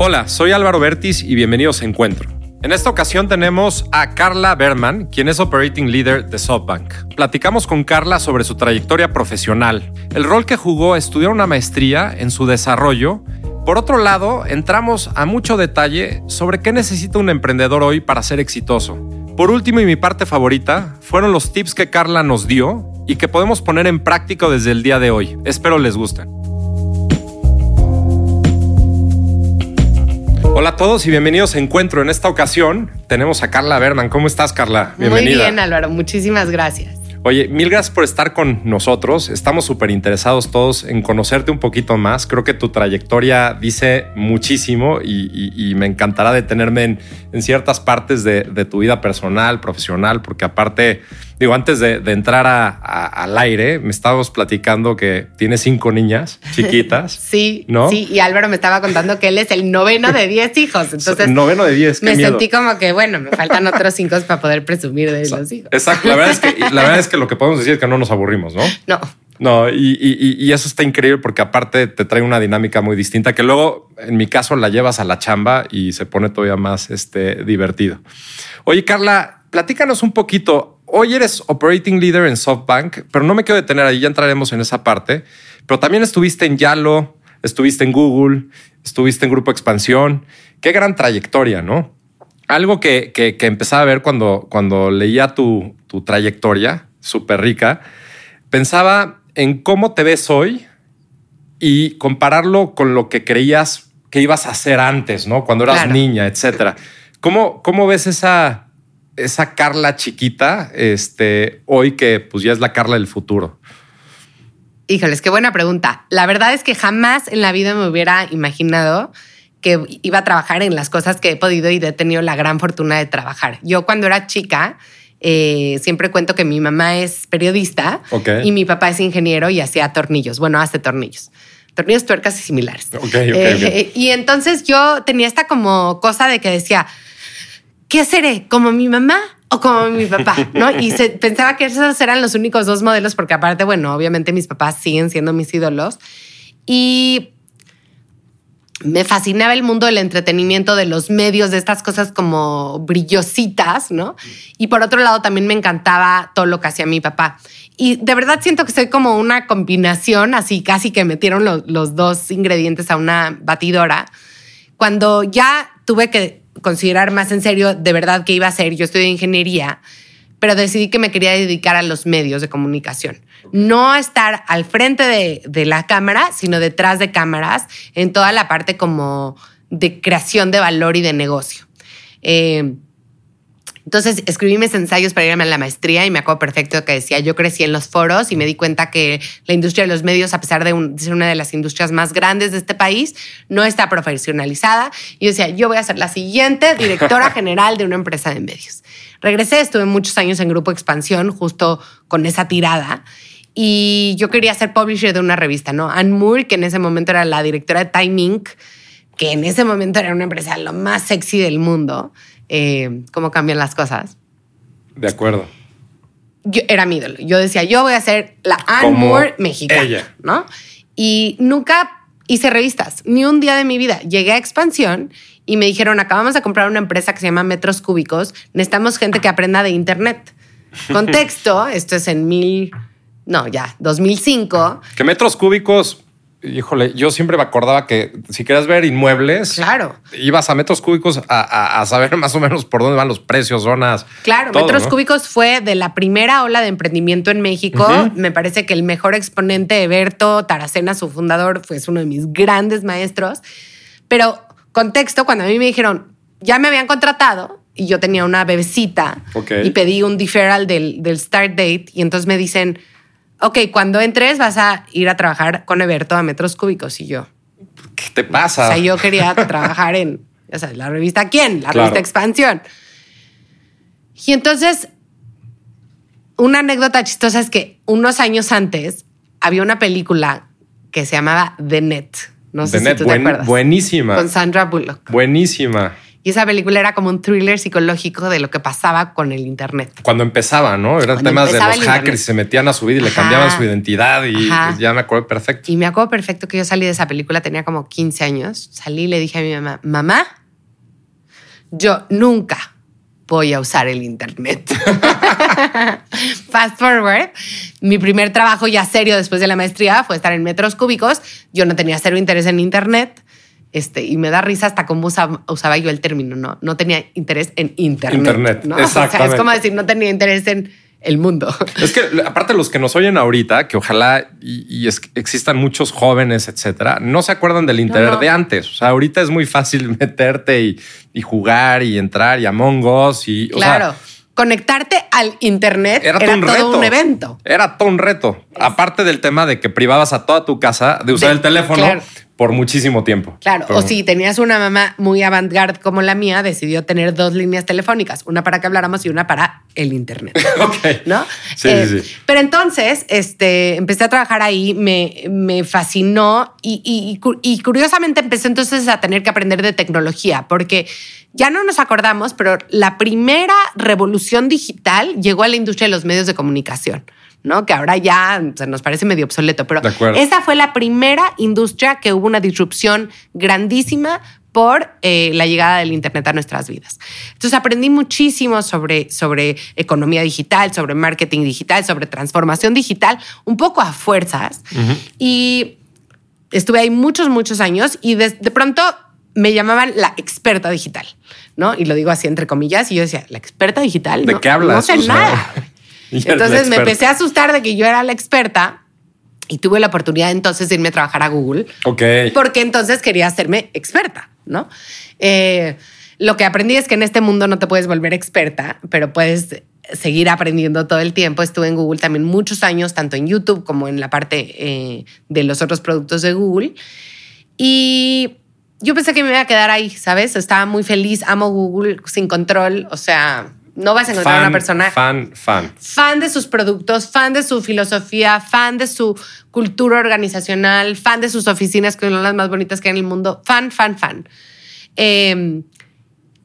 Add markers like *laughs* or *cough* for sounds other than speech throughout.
Hola, soy Álvaro Bertis y bienvenidos a Encuentro. En esta ocasión tenemos a Carla Berman, quien es Operating Leader de SoftBank. Platicamos con Carla sobre su trayectoria profesional, el rol que jugó estudiar una maestría en su desarrollo. Por otro lado, entramos a mucho detalle sobre qué necesita un emprendedor hoy para ser exitoso. Por último y mi parte favorita, fueron los tips que Carla nos dio y que podemos poner en práctica desde el día de hoy. Espero les gusten. Hola a todos y bienvenidos a Encuentro. En esta ocasión tenemos a Carla Berman. ¿Cómo estás, Carla? Bienvenida. Muy bien, Álvaro. Muchísimas gracias. Oye, mil gracias por estar con nosotros. Estamos súper interesados todos en conocerte un poquito más. Creo que tu trayectoria dice muchísimo y, me encantará detenerme en, ciertas partes de, tu vida personal, profesional, porque aparte, digo, antes de, entrar al aire, me estabas platicando que tienes cinco niñas *laughs* chiquitas. sí, ¿no? Sí, y Álvaro me estaba contando que él es el noveno de diez hijos. *laughs* Entonces, noveno de diez. Me sentí como que, bueno, me faltan otros cinco para poder presumir de *laughs* los hijos. Exacto. La verdad es que, la verdad es que lo que podemos decir es que no nos aburrimos, ¿no? No. No, y, eso está increíble porque aparte te trae una dinámica muy distinta que luego, en mi caso, la llevas a la chamba y se pone todavía más este, divertido. Oye, Carla, platícanos un poquito. Hoy eres Operating Leader en SoftBank, pero no me quiero detener ahí, ya entraremos en esa parte. Pero también estuviste en Yalo, estuviste en Google, estuviste en Grupo Expansión. Qué gran trayectoria, ¿no? Algo que, que, empezaba a ver cuando, cuando leía tu, tu trayectoria súper rica, pensaba en cómo te ves hoy y compararlo con lo que creías que ibas a hacer antes, ¿no? Cuando eras niña, etcétera. ¿Cómo, ¿Cómo ves esa, esa Carla chiquita este, hoy que pues ya es la Carla del futuro? Híjoles, qué buena pregunta. La verdad es que jamás en la vida me hubiera imaginado que iba a trabajar en las cosas que he podido y he tenido la gran fortuna de trabajar. Yo cuando era chica, eh, siempre cuento que mi mamá es periodista y mi papá es ingeniero y hacía tornillos. Bueno, hace tornillos. Tornillos, tuercas y similares. Eh, y entonces yo tenía esta como cosa de que decía, ¿qué seré? ¿Como mi mamá o como mi papá? ¿No? Y se, *laughs* pensaba que esos eran los únicos dos modelos porque aparte, bueno, obviamente mis papás siguen siendo mis ídolos. Y me fascinaba el mundo del entretenimiento, de los medios, de estas cosas como brillositas, ¿no? Y por otro lado también me encantaba todo lo que hacía mi papá. Y de verdad siento que soy como una combinación, así casi que metieron los dos ingredientes a una batidora. Cuando ya tuve que considerar más en serio de verdad qué iba a hacer, yo estudié ingeniería, pero decidí que me quería dedicar a los medios de comunicación. No estar al frente de, la cámara, sino detrás de cámaras en toda la parte como de creación de valor y de negocio. Eh, entonces escribí mis ensayos para irme a la maestría y me acuerdo perfecto que decía, yo crecí en los foros y me di cuenta que la industria de los medios, a pesar de, ser una de las industrias más grandes de este país, no está profesionalizada. Y yo decía, yo voy a ser la siguiente directora *laughs* general de una empresa de medios. Regresé, estuve muchos años en Grupo Expansión, justo con esa tirada. Y yo quería ser publisher de una revista, ¿no? Anne Moore, que en ese momento era la directora de Time Inc., que en ese momento era una empresa lo más sexy del mundo. Eh, cómo cambian las cosas. De acuerdo. Yo, era mi ídolo. Yo decía, yo voy a ser la Anne Moore mexicana, ¿no? Y nunca hice revistas, ni un día de mi vida. Llegué a Expansión y me dijeron, acabamos de comprar una empresa que se llama Metros Cúbicos, necesitamos gente que aprenda de Internet. *laughs* Contexto, esto es en mil, no, ya, 2005. Que Metros Cúbicos, híjole, yo siempre me acordaba que si querías ver inmuebles, claro. ibas a metros cúbicos a, saber más o menos por dónde van los precios, zonas. Claro, metros cúbicos fue de la primera ola de emprendimiento en México. Me parece que el mejor exponente, Eberto Taracena, su fundador, fue uno de mis grandes maestros. Pero contexto, cuando a mí me dijeron, ya me habían contratado y yo tenía una bebecita y pedí un deferral del, start date y entonces me dicen, ok, cuando entres vas a ir a trabajar con Eberto a metros cúbicos y yo. ¿Qué te pasa? O sea, yo quería trabajar en, ya sabes, la revista ¿Quién? La revista Expansión. Y entonces, una anécdota chistosa es que unos años antes había una película que se llamaba The Net no sé si tú te acuerdas. Buenísima. Con Sandra Bullock. Buenísima. Y esa película era como un thriller psicológico de lo que pasaba con el Internet. Cuando empezaba, ¿no? Eran Cuando temas de los hackers y se metían a su vida y le cambiaban su identidad y Ajá. pues, ya me acuerdo perfecto. Y me acuerdo perfecto que yo salí de esa película, tenía como 15 años. Salí y le dije a mi mamá, mamá, yo nunca voy a usar el Internet. *laughs* *laughs* Fast forward, mi primer trabajo ya serio después de la maestría fue estar en metros cúbicos. Yo no tenía cero interés en Internet. Este, y me da risa hasta cómo usaba, usaba yo el término, ¿no? No tenía interés en Internet. Internet, ¿no? *laughs* O sea, es exactamente. como decir, no tenía interés en el mundo. *laughs* Es que aparte los que nos oyen ahorita, que ojalá y, y es- existan muchos jóvenes, etcétera, no se acuerdan del internet no. de antes. O sea, ahorita es muy fácil *laughs* meterte y, y jugar y entrar y Among Us y o sea, Claro. Conectarte al Internet era, era, todo un todo reto. un evento. Era todo un reto. Aparte del tema de que privabas a toda tu casa de usar De- el teléfono claro. Por muchísimo tiempo. Claro, o si tenías una mamá muy avant-garde como la mía, decidió tener dos líneas telefónicas, una para que habláramos y una para el internet. *laughs* Ok. ¿No? Sí, Eh, sí, sí. Pero entonces, este, empecé a trabajar ahí, me, me fascinó y, y- y curiosamente empecé entonces a tener que aprender de tecnología, porque ya no nos acordamos, pero la primera revolución digital llegó a la industria de los medios de comunicación. ¿No? Que ahora ya se nos parece medio obsoleto, pero esa fue la primera industria que hubo una disrupción grandísima por eh, la llegada del Internet a nuestras vidas. Entonces aprendí muchísimo sobre, sobre economía digital, sobre marketing digital, sobre transformación digital, un poco a fuerzas. Y estuve ahí muchos, muchos años y de, de pronto me llamaban la experta digital, ¿no? Y lo digo así entre comillas y yo decía, ¿la experta digital? ¿De No, qué hablas? No sé O sea, nada. *laughs* *laughs* Entonces me empecé a asustar de que yo era la experta y tuve la oportunidad entonces de irme a trabajar a Google Ok. porque entonces quería hacerme experta, ¿no? Eh, lo que aprendí es que en este mundo no te puedes volver experta, pero puedes seguir aprendiendo todo el tiempo. Estuve en Google también muchos años, tanto en YouTube como en la parte eh, de los otros productos de Google. Y yo pensé que me iba a quedar ahí, ¿sabes? Estaba muy feliz, amo Google sin control, o sea, no vas a encontrar Fan, una persona fan, fan. fan de sus productos, fan de su filosofía, fan de su cultura organizacional, fan de sus oficinas que son las más bonitas que hay en el mundo, fan, fan, fan. Eh,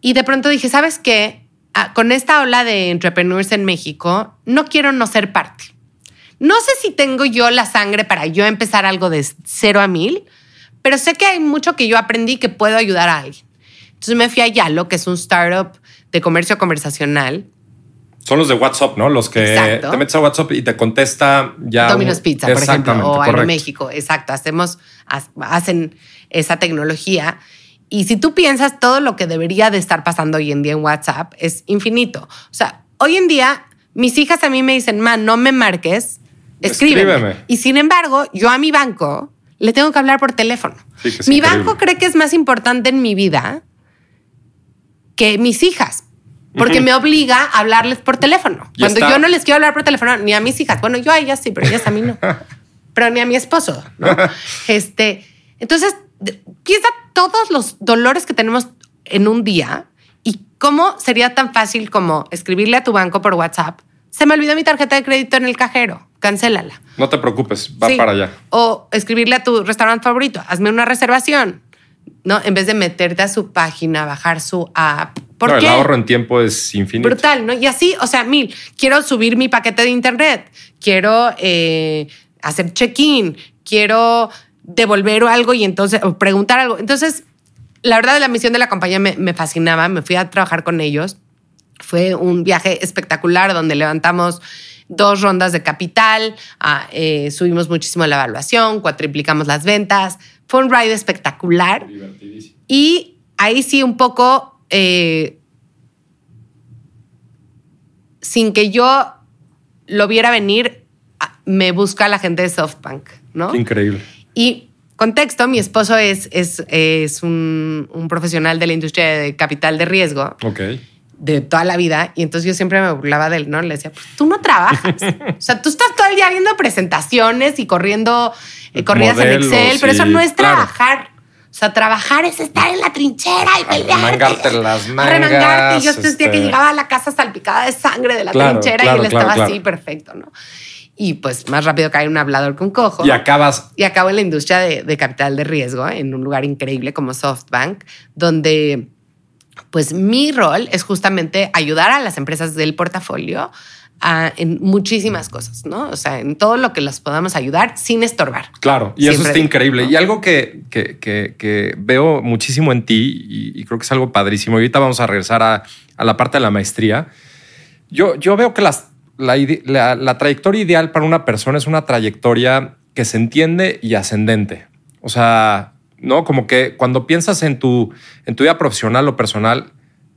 y de pronto dije, ¿sabes qué? Ah, con esta ola de entrepreneurs en México, no quiero no ser parte. No sé si tengo yo la sangre para yo empezar algo de cero a mil, pero sé que hay mucho que yo aprendí que puedo ayudar a alguien. Entonces me fui a Yalo, que es un startup de comercio conversacional, Son los de WhatsApp, ¿no? Los que Exacto. te metes a WhatsApp y te contesta ya. Domino's un- Pizza, por ejemplo, o correcto. Aeroméxico. Exacto, hacemos, ha- hacen esa tecnología. Y si tú piensas todo lo que debería de estar pasando hoy en día en WhatsApp, es infinito. O sea, hoy en día mis hijas a mí me dicen, man, no me marques, escríbeme. Escríbeme. Y sin embargo, yo a mi banco le tengo que hablar por teléfono. Sí, mi increíble. banco cree que es más importante en mi vida que mis hijas. Porque me obliga a hablarles por teléfono. Cuando está- yo no les quiero hablar por teléfono ni a mis hijas. Bueno, yo a ellas sí, pero ellas a mí no. *laughs* pero ni a mi esposo. ¿no? este, entonces, piensa todos los dolores que tenemos en un día y cómo sería tan fácil como escribirle a tu banco por WhatsApp. Se me olvidó mi tarjeta de crédito en el cajero. Cancélala. No te preocupes, va Sí. para allá. O escribirle a tu restaurante favorito, hazme una reservación. ¿No? En vez de meterte a su página, bajar su app. ¿Por No, qué? El ahorro en tiempo es infinito. Brutal, ¿no? Y así, o sea, mil. Quiero subir mi paquete de internet, quiero eh, hacer check-in, quiero devolver algo y entonces, o preguntar algo. Entonces, la verdad, la misión de la compañía me, me fascinaba, me fui a trabajar con ellos. Fue un viaje espectacular donde levantamos dos rondas de capital, ah, eh, subimos muchísimo la evaluación, cuatriplicamos las ventas. Fue un ride espectacular. Divertidísimo. Y ahí sí un poco, eh, sin que yo lo viera venir, ah, me busca la gente de SoftBank, ¿no? Qué increíble. Y contexto, mi esposo es, es, es un, un profesional de la industria de capital de riesgo Ok. De toda la vida y entonces yo siempre me burlaba de él, ¿no? Le decía, pues tú no trabajas. *laughs* o sea, tú estás todo el día viendo presentaciones y corriendo eh, corridas en Excel, pero eso no es claro. trabajar. O sea, trabajar es estar en la trinchera y pelear. Remangarte *laughs* las mangas, Remangarte. Y yo sentía que este- llegaba a la casa salpicada de sangre de la Claro, trinchera claro, y él estaba así, perfecto, ¿no? Y pues más rápido cae un hablador con cojo. Y acabas. Y acabo en la industria de, de capital de riesgo, en un lugar increíble como SoftBank, donde pues mi rol es justamente ayudar a las empresas del portafolio en muchísimas cosas, ¿no? O sea, en todo lo que las podamos ayudar sin estorbar. Claro, y eso está increíble. Y algo que, que, veo muchísimo en ti, y, creo que es algo padrísimo, ahorita vamos a regresar a, la parte de la maestría. Yo, yo veo que las, la, la trayectoria ideal para una persona es una trayectoria que se entiende y ascendente. O sea, ¿no? Como que cuando piensas en tu, en tu vida profesional o personal,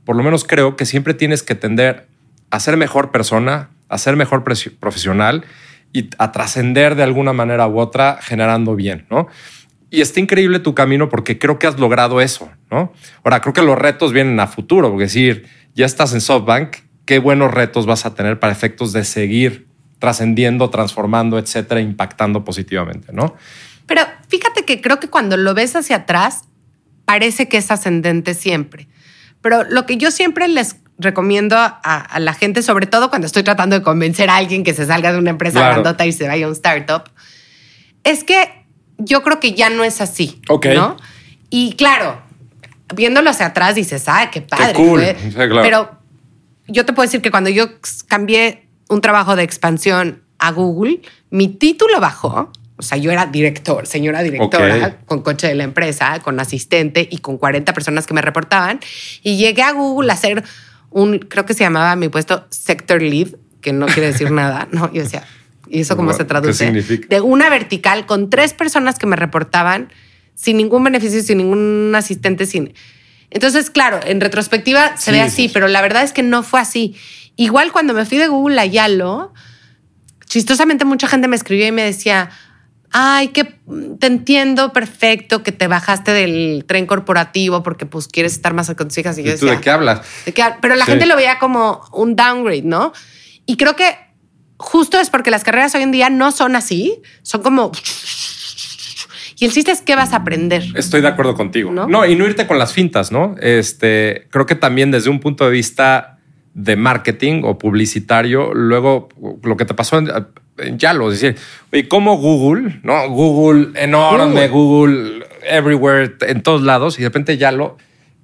por lo menos creo que siempre tienes que tender a ser mejor persona, a ser mejor profesional y a trascender de alguna manera u otra generando bien, ¿no? Y está increíble tu camino porque creo que has logrado eso, ¿no? Ahora, creo que los retos vienen a futuro, porque decir, ya estás en SoftBank, qué buenos retos vas a tener para efectos de seguir trascendiendo, transformando, etcétera, impactando positivamente, ¿no? Pero fíjate que creo que cuando lo ves hacia atrás, parece que es ascendente siempre. Pero lo que yo siempre les recomiendo a, la gente, sobre todo cuando estoy tratando de convencer a alguien que se salga de una empresa grandota y se vaya a un startup, es que yo creo que ya no es así. ¿no? Y claro, viéndolo hacia atrás dices, ah, qué padre. Pero yo te puedo decir que cuando yo cambié un trabajo de expansión a Google, mi título bajó. O sea, yo era director, señora directora, con coche de la empresa, con asistente y con 40 personas que me reportaban. Y llegué a Google a hacer un, creo que se llamaba mi puesto Sector Lead, que no quiere decir *laughs* nada, ¿no? Yo decía, ¿y eso cómo se traduce? ¿Qué significa? De una vertical con tres personas que me reportaban sin ningún beneficio, sin ningún asistente, sin... Entonces, claro, en retrospectiva se ve así, pero la verdad es que no fue así. Igual cuando me fui de Google a Yalo, chistosamente mucha gente me escribió y me decía, ay, que te entiendo perfecto que te bajaste del tren corporativo porque pues quieres estar más con tus hijas. Y, yo tú de qué hablas? Pero la gente lo veía como un downgrade, ¿no? Y creo que justo es porque las carreras hoy en día no son así, son como... Y el chiste es qué vas a aprender. Estoy de acuerdo contigo. ¿No? no, y no irte con las fintas, ¿no? Este, creo que también desde un punto de vista de marketing o publicitario, luego lo que te pasó en, ya lo decir, oye, como Google, ¿no? Google enorme, Google. everywhere, en todos lados, y de repente ya lo.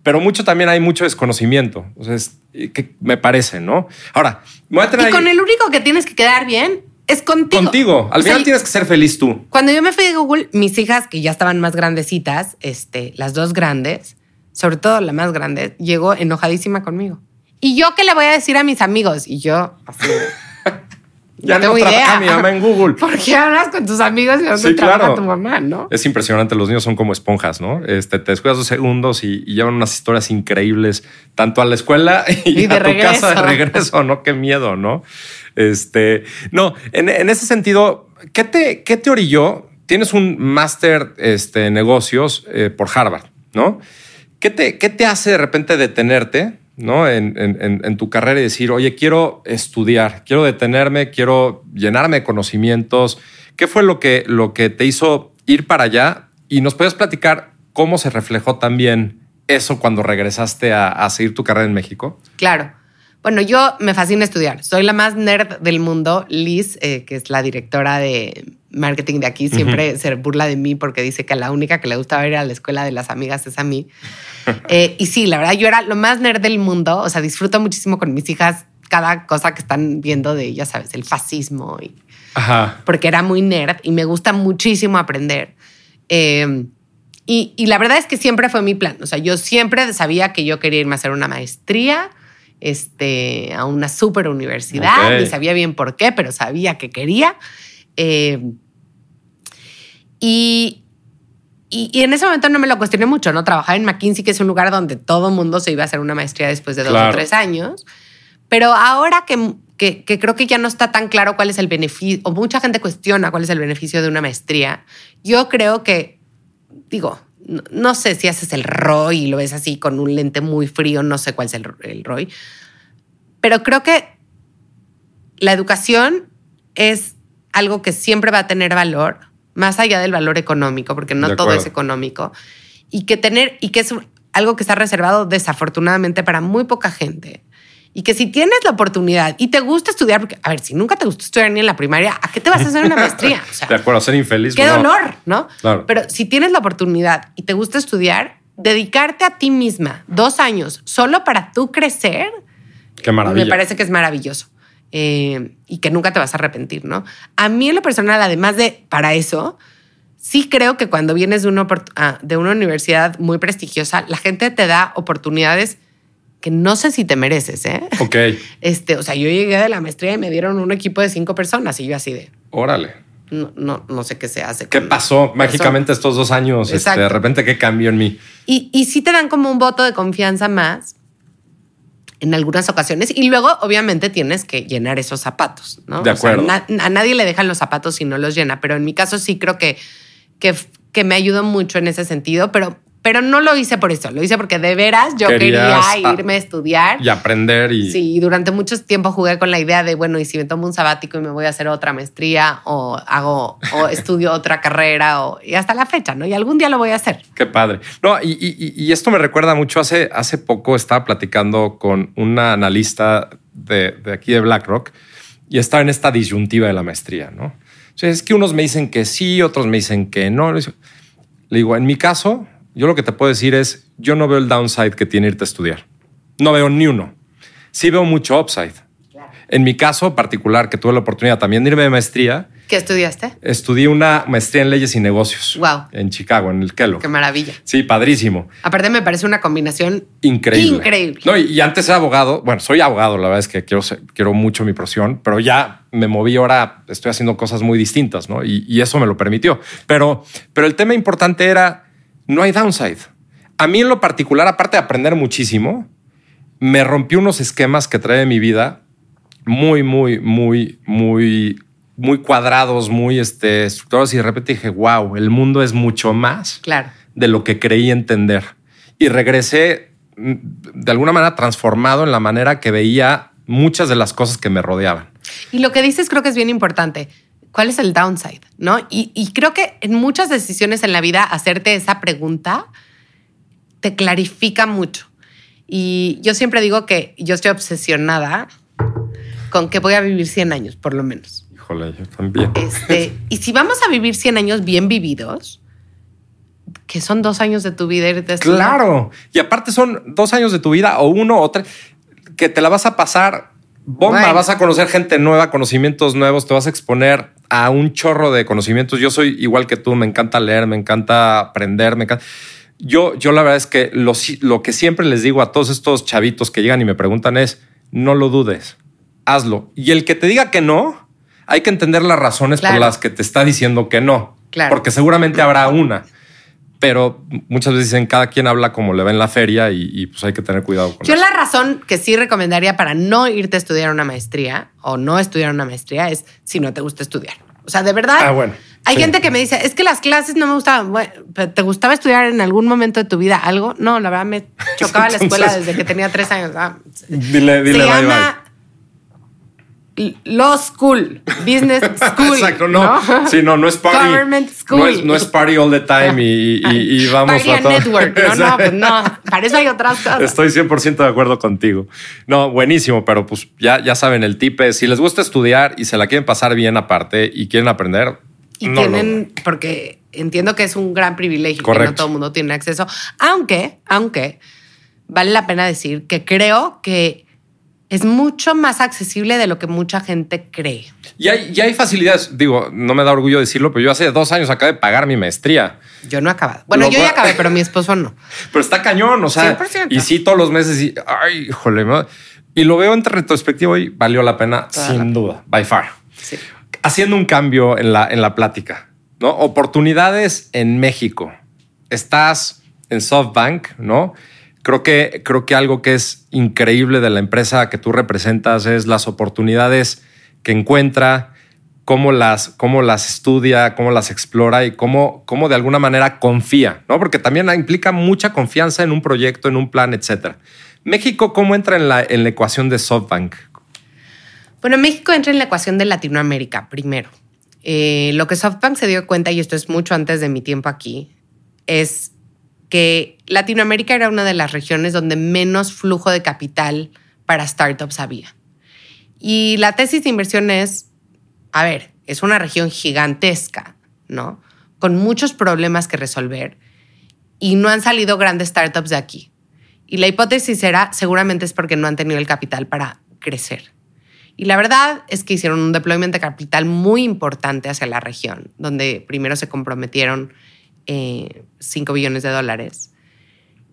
Pero mucho también hay mucho desconocimiento. Entonces, que me parece, ¿no? Ahora, voy a tener. Y con el único que tienes que quedar bien es contigo. Contigo. Al final tienes que ser feliz tú. Cuando yo me fui de Google, mis hijas, que ya estaban más grandecitas, este, las dos grandes, sobre todo la más grande, llegó enojadísima conmigo. ¿Y yo qué le voy a decir a mis amigos? Y yo, así. Ya no, trabaja mi mamá en Google. *laughs* ¿Por qué hablas con tus amigos y no sí, trabaja tu mamá, no? Es impresionante. Los niños son como esponjas, ¿no? Este, te descuidas dos segundos y, llevan unas historias increíbles, tanto a la escuela *laughs* y, a tu casa de regreso, ¿no? Qué miedo, ¿no? Este, no, en, ese sentido, ¿qué te, qué te orilló? Tienes un máster este, en negocios eh, por Harvard, ¿no? ¿Qué te, ¿Qué te hace de repente detenerte ¿no? En, tu carrera y decir, oye, quiero estudiar, quiero detenerme, quiero llenarme de conocimientos. ¿Qué fue lo que, lo que te hizo ir para allá? Y nos puedes platicar cómo se reflejó también eso cuando regresaste a, seguir tu carrera en México. Claro. Bueno, yo me fascina estudiar. Soy la más nerd del mundo. Liz, eh, que es la directora de marketing de aquí, siempre se burla de mí porque dice que la única que le gustaba ir a la escuela de las amigas es a mí. *laughs* Eh, y sí, la verdad, yo era lo más nerd del mundo. O sea, disfruto muchísimo con mis hijas cada cosa que están viendo de, ya sabes, el fascismo. Y, Porque era muy nerd y me gusta muchísimo aprender. Em, y, la verdad es que siempre fue mi plan. O sea, yo siempre sabía que yo quería irme a hacer una maestría este, a una super universidad. Ni sabía bien por qué, pero sabía que quería. Em, y, y, en ese momento no me lo cuestioné mucho, ¿no? Trabajar en McKinsey, que es un lugar donde todo mundo se iba a hacer una maestría después de dos o tres años. Pero ahora que, que, creo que ya no está tan claro cuál es el beneficio, o mucha gente cuestiona cuál es el beneficio de una maestría, yo creo que, digo, no, sé si haces el ROI y lo ves así con un lente muy frío, no sé cuál es el, el ROI, pero creo que la educación es algo que siempre va a tener valor más allá del valor económico, porque no todo es económico, y que tener, y que es algo que está reservado desafortunadamente para muy poca gente. Y que si tienes la oportunidad y te gusta estudiar, porque, a ver, si nunca te gustó estudiar ni en la primaria, ¿a qué te vas a hacer una *laughs* maestría? de acuerdo, ser infeliz. Qué dolor, ¿no? Claro. Pero si tienes la oportunidad y te gusta estudiar, dedicarte a ti misma dos años solo para tú crecer, Qué maravilla. me parece que es maravilloso. Eh, y que nunca te vas a arrepentir, ¿no? A mí en lo personal, además de para eso, sí creo que cuando vienes de una, ah, de una universidad muy prestigiosa, la gente te da oportunidades que no sé si te mereces, ¿eh? Ok, *laughs* Este, o sea, yo llegué de la maestría y me dieron un equipo de cinco personas y yo así de, órale. no, no, no sé qué se hace. ¿Qué pasó mágicamente estos dos años? Este, de repente, ¿qué cambió en mí? Y, y sí te dan como un voto de confianza más en algunas ocasiones. Y luego, obviamente, tienes que llenar esos zapatos, ¿no? De O sea, acuerdo. na- a nadie le dejan los zapatos si no los llena, pero en mi caso sí creo que, que, que me ayudó mucho en ese sentido, pero, pero no lo hice por eso, lo hice porque de veras yo Querías, quería irme a estudiar. Y aprender y... Sí, y durante mucho tiempo jugué con la idea de, bueno, y si me tomo un sabático y me voy a hacer otra maestría o hago o *laughs* estudio otra carrera o, y hasta la fecha, ¿no? Y algún día lo voy a hacer. Qué padre. No, y, y- y esto me recuerda mucho. Hace, hace poco estaba platicando con una analista de, de aquí de BlackRock y estaba en esta disyuntiva de la maestría, ¿no? O sea, es que unos me dicen que sí, otros me dicen que no. Le digo, en mi caso, yo lo que te puedo decir es, yo no veo el downside que tiene irte a estudiar. No veo ni uno. Sí veo mucho upside. En mi caso particular, que tuve la oportunidad también de irme de maestría, ¿Qué estudiaste? estudié una maestría en leyes y negocios Wow. en Chicago, en el Kellogg. Qué maravilla. Sí, padrísimo. Aparte me parece una combinación Increíble. Increíble. No, y, antes era abogado. Bueno, soy abogado, la verdad es que quiero, quiero mucho mi profesión, pero ya me moví ahora, estoy haciendo cosas muy distintas, ¿no? Y, y eso me lo permitió. Pero, pero el tema importante era, no hay downside. A mí en lo particular, aparte de aprender muchísimo, me rompió unos esquemas que trae de mi vida muy, muy, muy, muy, muy cuadrados, muy este, estructurados y de repente dije, wow, el mundo es mucho más Claro. de lo que creí entender. Y regresé mm, de alguna manera transformado en la manera que veía muchas de las cosas que me rodeaban. Y lo que dices creo que es bien importante. ¿Cuál es el downside? ¿No? Y, y creo que en muchas decisiones en la vida hacerte esa pregunta te clarifica mucho. Y yo siempre digo que yo estoy obsesionada con que voy a vivir 100 años, por lo menos. Híjole, yo también. Este, y si vamos a vivir 100 años bien vividos, que son dos años de tu vida y de estudiar. Claro. Y aparte son dos años de tu vida o uno o tres que te la vas a pasar bomba. Bueno. Vas a conocer gente nueva, conocimientos nuevos, te vas a exponer a un chorro de conocimientos. Yo soy igual que tú, me encanta leer, me encanta aprender, me encanta. Yo, yo la verdad es que lo, lo que siempre les digo a todos estos chavitos que llegan y me preguntan es, no lo dudes, hazlo. Y el que te diga que no, hay que entender las razones Claro. por las que te está diciendo que no. Claro. Porque seguramente habrá una. Pero muchas veces dicen cada quien habla como le va en la feria y, y, pues hay que tener cuidado con Yo eso. la razón que sí recomendaría para no irte a estudiar una maestría o no estudiar una maestría es si no te gusta estudiar. O sea, de verdad. Ah, bueno, Hay sí. gente que me dice, es que las clases no me gustaban. Bueno, ¿Te gustaba estudiar en algún momento de tu vida algo? No, la verdad me *laughs* chocaba la escuela desde que tenía tres años. Ah, Dile, dile se bye llama Law School, Business. *laughs* School. Exacto, no. Sí, no, no es party. Government School. No es, no es party all the time y, y- y vamos Party a todo. Network. No, no, *laughs* pues no. Para eso hay otras cosas. Estoy 100% de acuerdo contigo. No, buenísimo, pero pues ya, ya saben, el tip es, si les gusta estudiar y se la quieren pasar bien aparte y quieren aprender, Y no, tienen, porque entiendo que es un gran privilegio que Correcto. no todo el mundo tiene acceso. Aunque, aunque vale la pena decir que creo que es mucho más accesible de lo que mucha gente cree. Y hay, y hay facilidades, digo, no me da orgullo decirlo, pero yo hace dos años acabé de pagar mi maestría. Yo no he acabado. Bueno, Lo yo ya acabé, pero mi esposo no. *laughs* Pero está cañón, o sea, 100%. y sí, todos los meses, y, ay, híjole, y lo veo entre retrospectivo y valió la pena, Toda sin la duda, by far. Sí. Haciendo un cambio en la, en la plática, ¿no? Oportunidades en México. Estás en SoftBank, ¿no? Creo que, creo que algo que es increíble de la empresa que tú representas es las oportunidades que encuentra, cómo las, cómo las estudia, cómo las explora y cómo, cómo de alguna manera confía, ¿no? Porque también implica mucha confianza en un proyecto, en un plan, etcétera. México, ¿cómo entra en la, en la ecuación de SoftBank? Bueno, México entra en la ecuación de Latinoamérica primero. Eh, lo que SoftBank se dio cuenta, y esto es mucho antes de mi tiempo aquí, es que Latinoamérica era una de las regiones donde menos flujo de capital para startups había. Y la tesis de inversión es, a ver, es una región gigantesca, ¿no? Con muchos problemas que resolver. y no han salido grandes startups de aquí. Y la hipótesis era, seguramente es porque no han tenido el capital para crecer. Y la verdad es que hicieron un deployment de capital muy importante hacia la región, donde primero se comprometieron 5 eh, billones de dólares,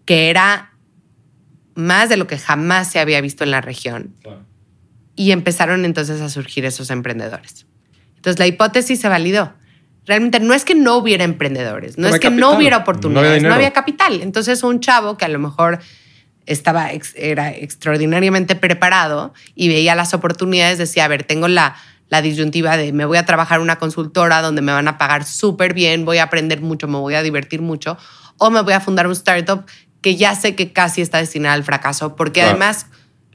que era más de lo que jamás se había visto en la región. Y empezaron entonces a surgir esos emprendedores. Entonces la hipótesis se validó. Realmente no es que no hubiera emprendedores, no, es que no hubiera oportunidades, no había, capital. Entonces un chavo que a lo mejor estaba, era extraordinariamente preparado y veía las oportunidades, decía, a ver, tengo la, la disyuntiva de me voy a trabajar una consultora donde me van a pagar súper bien, voy a aprender mucho, me voy a divertir mucho, o me voy a fundar un startup que ya sé que casi está destinada al fracaso, porque además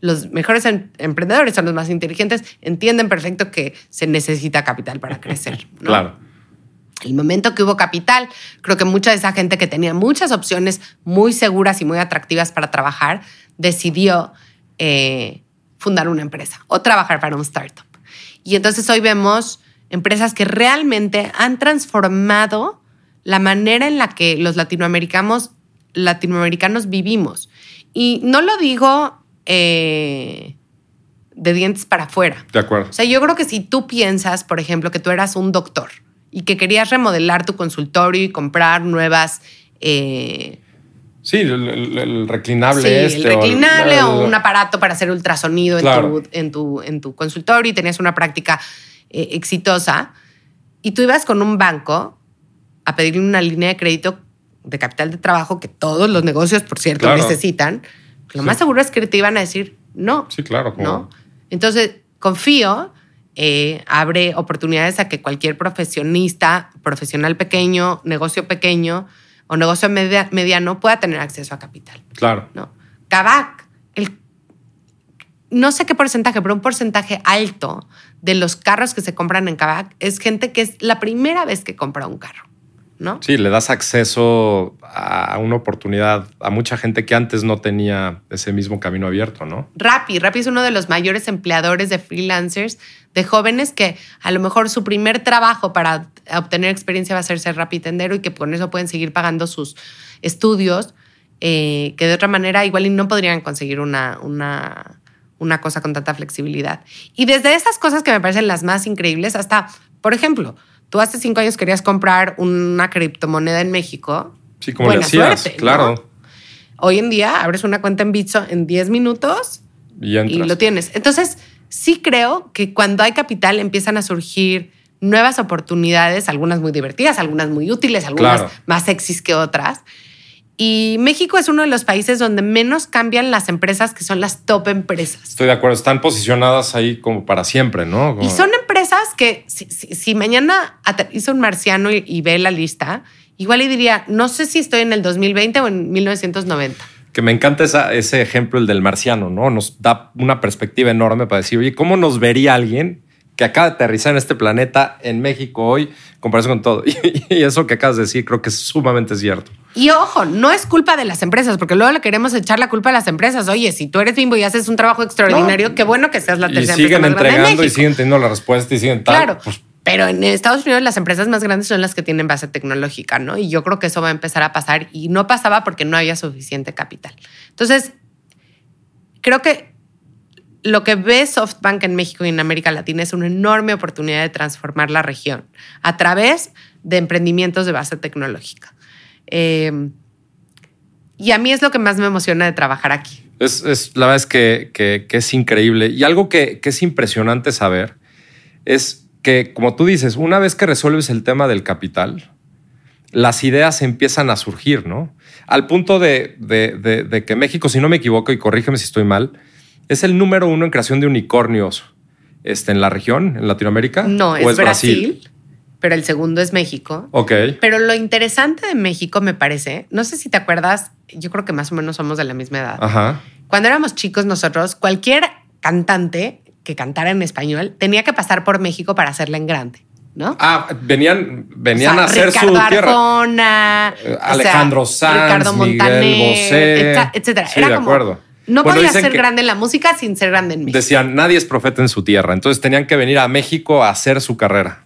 los mejores em, emprendedores son los más inteligentes, entienden perfecto que se necesita capital para crecer. *laughs* Claro. El momento que hubo capital, creo que mucha de esa gente que tenía muchas opciones muy seguras y muy atractivas para trabajar, decidió eh, fundar una empresa o trabajar para un startup. Y entonces hoy vemos empresas que realmente han transformado la manera en la que los latinoamericanos, latinoamericanos vivimos. Y no lo digo eh, de dientes para afuera. De acuerdo. O sea, yo creo que si tú piensas, por ejemplo, que tú eras un doctor y que querías remodelar tu consultorio y comprar nuevas... Eh, sí, el, reclinable. Sí, el este reclinable o, un aparato para hacer ultrasonido en, tu, en, tu, consultorio y tenías una práctica eh, exitosa. Y tú ibas con un banco a pedirle una línea de crédito de capital de trabajo que todos los negocios, por cierto, necesitan. Lo más seguro es que te iban a decir no. Sí, claro. ¿no? Entonces, confío, eh, abre oportunidades a que cualquier profesionista, profesional pequeño, negocio pequeño o negocio mediano pueda tener acceso a capital. Claro. ¿no? Kavak, el, no sé qué porcentaje, pero un porcentaje alto de los carros que se compran en Kavak es gente que es la primera vez que compra un carro. ¿No? Sí, le das acceso a una oportunidad a mucha gente que antes no tenía ese mismo camino abierto, ¿no? Rappi, Rappi es uno de los mayores empleadores de freelancers, de jóvenes que a lo mejor su primer trabajo para obtener experiencia va a ser ser Rappi tendero y que con eso pueden seguir pagando sus estudios, eh, que de otra manera igual no podrían conseguir una, una, una cosa con tanta flexibilidad. Y desde esas cosas que me parecen las más increíbles hasta, por ejemplo, Tú hace cinco años querías comprar una criptomoneda en México. Sí, como Buena suerte, claro. Hoy en día abres una cuenta en Bitso en 10 minutos y, lo tienes. Entonces, sí creo que cuando hay capital empiezan a surgir nuevas oportunidades, algunas muy divertidas, algunas muy útiles, algunas más sexys que otras. Y México es uno de los países donde menos cambian las empresas que son las top empresas. Estoy de acuerdo, están posicionadas ahí como para siempre, ¿no? Y son empresas que si, mañana hizo un marciano y, ve la lista, igual le diría, no sé si estoy en el 2020 o en 1990. Que me encanta ese ejemplo, el del marciano, ¿no? Nos da una perspectiva enorme para decir, oye, ¿cómo nos vería alguien que acaba de aterrizar en este planeta, en México hoy, comparación con todo. *laughs* Y eso que acabas de decir creo que es sumamente cierto. Y ojo, no es culpa de las empresas, porque luego le queremos echar la culpa a las empresas. Oye, si tú eres bimbo y haces un trabajo extraordinario, qué bueno que seas la tercera y siguen entregando y siguen teniendo la respuesta y siguen tal. Claro. Pues, pero en Estados Unidos las empresas más grandes son las que tienen base tecnológica, ¿no? Y yo creo que eso va a empezar a pasar y no pasaba porque no había suficiente capital. Entonces, creo que lo que ve SoftBank en México y en América Latina es una enorme oportunidad de transformar la región a través de emprendimientos de base tecnológica. Eh, y a mí es lo que más me emociona de trabajar aquí. Es, la verdad es que, es increíble. Y algo que, es impresionante saber es que, como tú dices, una vez que resuelves el tema del capital, las ideas empiezan a surgir, ¿no? Al punto de que México, si no me equivoco, y corrígeme si estoy mal, es el número uno en creación de unicornios este, en la región, en Latinoamérica. No, es, Brasil, pero el segundo es México. Ok. Pero lo interesante de México, me parece, no sé si te acuerdas, yo creo que más o menos somos de la misma edad. Ajá. Cuando éramos chicos nosotros, cualquier cantante que cantara en español tenía que pasar por México para hacerla en grande. ¿No? Ah, venían, venían a hacer su tierra. Alejandro Sanz, Ricardo Montaner, Miguel Bosé, etcétera. Sí, de acuerdo. No podía ser grande en la música sin ser grande en México. Decían, nadie es profeta en su tierra. Entonces tenían que venir a México a hacer su carrera.